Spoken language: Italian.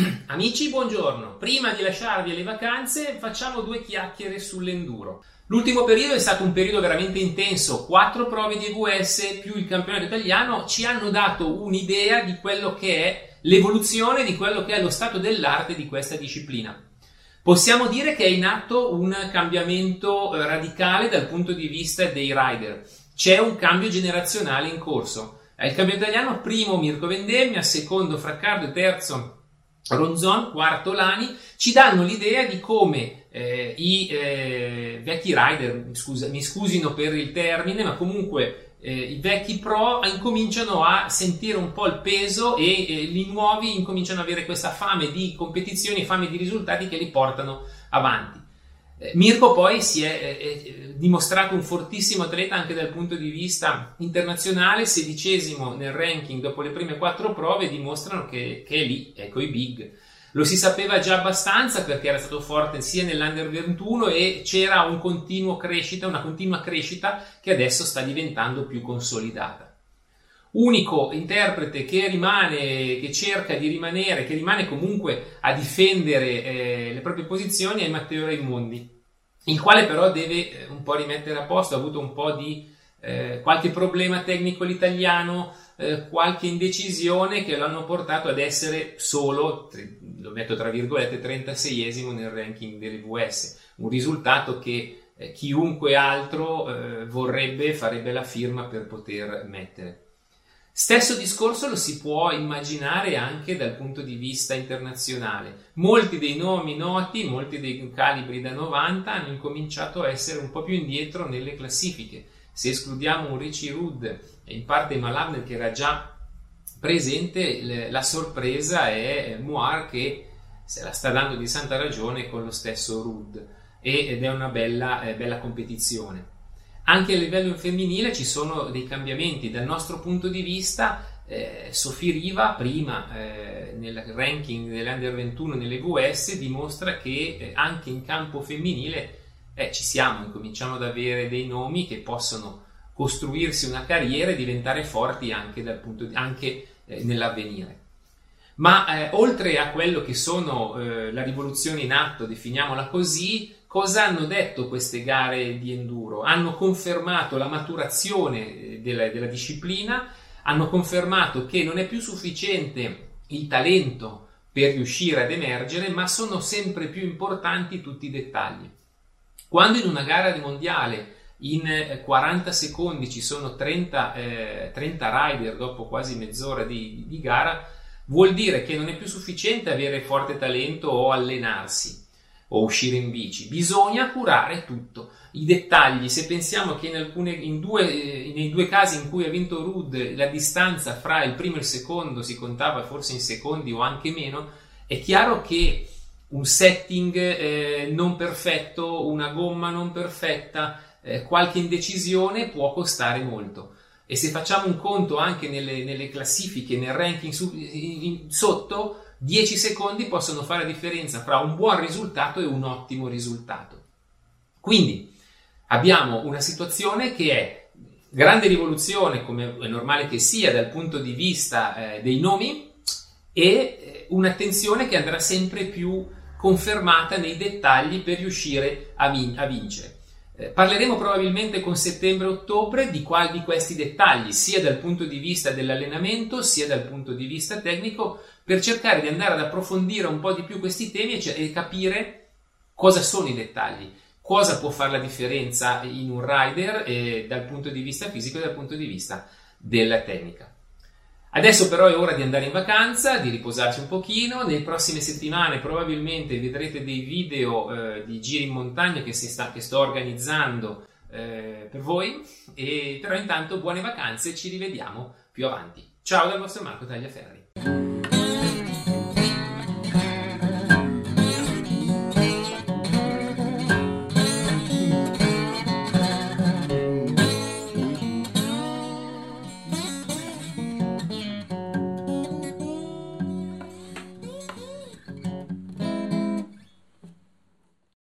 Amici, buongiorno. Prima di lasciarvi alle vacanze, facciamo due chiacchiere sull'enduro. L'ultimo periodo è stato un periodo veramente intenso, quattro prove di EVS più il campionato italiano ci hanno dato un'idea di quello che è l'evoluzione, di quello che è lo stato dell'arte di questa disciplina. Possiamo dire che è in atto un cambiamento eh, radicale dal punto di vista dei rider. C'è un cambio generazionale in corso. Il campionato italiano, primo Mirko Vendemmia, secondo Fraccardo terzo Ronzon, quarto Lani, ci danno l'idea di come eh, i eh, vecchi rider, scusa, mi scusino per il termine, ma comunque eh, i vecchi pro incominciano a sentire un po' il peso e i nuovi incominciano ad avere questa fame di competizioni, fame di risultati che li portano avanti. Eh, Mirko poi si è, è, dimostrato un fortissimo atleta anche dal punto di vista internazionale, sedicesimo nel ranking dopo le prime quattro prove, dimostrano che, che è lì, ecco i big. Lo si sapeva già abbastanza perché era stato forte sia nell'Under 21 e c'era un crescita, una continua crescita che adesso sta diventando più consolidata. Unico interprete che rimane, che cerca di rimanere, che rimane comunque a difendere eh, le proprie posizioni è Matteo Raimondi, il quale però deve eh, un po' rimettere a posto, ha avuto un po' di eh, qualche problema tecnico l'italiano, eh, qualche indecisione che l'hanno portato ad essere solo, lo metto tra virgolette, 36esimo nel ranking dell'EVS, un risultato che eh, chiunque altro eh, vorrebbe, farebbe la firma per poter mettere. Stesso discorso lo si può immaginare anche dal punto di vista internazionale. Molti dei nomi noti, molti dei calibri da 90 hanno incominciato a essere un po' più indietro nelle classifiche se escludiamo un Richie Rudd e in parte Malabner che era già presente, la sorpresa è Moir che se la sta dando di santa ragione con lo stesso Rudd ed è una bella, eh, bella competizione. Anche a livello femminile ci sono dei cambiamenti dal nostro punto di vista. Eh, Sofì Riva, prima eh, nel ranking dell'Under 21 nelle VS, dimostra che eh, anche in campo femminile eh, ci siamo, incominciamo ad avere dei nomi che possono costruirsi una carriera e diventare forti anche, punto anche eh, nell'avvenire. Ma eh, oltre a quello che sono eh, la rivoluzione in atto, definiamola così, cosa hanno detto queste gare di enduro? Hanno confermato la maturazione eh, della, della disciplina, hanno confermato che non è più sufficiente il talento per riuscire ad emergere, ma sono sempre più importanti tutti i dettagli. Quando in una gara di mondiale in 40 eh, secondi ci sono 30, eh, 30 rider dopo quasi mezz'ora di, di, gara, vuol dire che non è più sufficiente avere forte talento o allenarsi o uscire in bici, bisogna curare tutto. I dettagli, se pensiamo che in alcune, in due, eh, nei due casi in cui ha vinto Rud la distanza fra il primo e il secondo si contava forse in secondi o anche meno, è chiaro che un setting eh, non perfetto, una gomma non perfetta, eh, qualche indecisione può costare molto. E se facciamo un conto anche nelle, nelle classifiche, nel ranking su, in, sotto, 10 secondi possono fare la differenza fra un buon risultato e un ottimo risultato. Quindi abbiamo una situazione che è grande rivoluzione, come è normale che sia dal punto di vista eh, dei nomi, e eh, un'attenzione che andrà sempre più confermata nei dettagli per riuscire a, vin- a vincere. Eh, parleremo probabilmente con settembre-ottobre di di questi dettagli, sia dal punto di vista dell'allenamento, sia dal punto di vista tecnico, per cercare di andare ad approfondire un po' di più questi temi e, c- e capire cosa sono i dettagli, cosa può fare la differenza in un rider eh, dal punto di vista fisico e dal punto di vista della tecnica. Adesso però è ora di andare in vacanza, di riposarci un pochino, nelle prossime settimane probabilmente vedrete dei video eh, di giri in montagna che, sta, che sto organizzando eh, per voi, e, però intanto buone vacanze, ci rivediamo più avanti. Ciao dal vostro Marco Tagliaferri.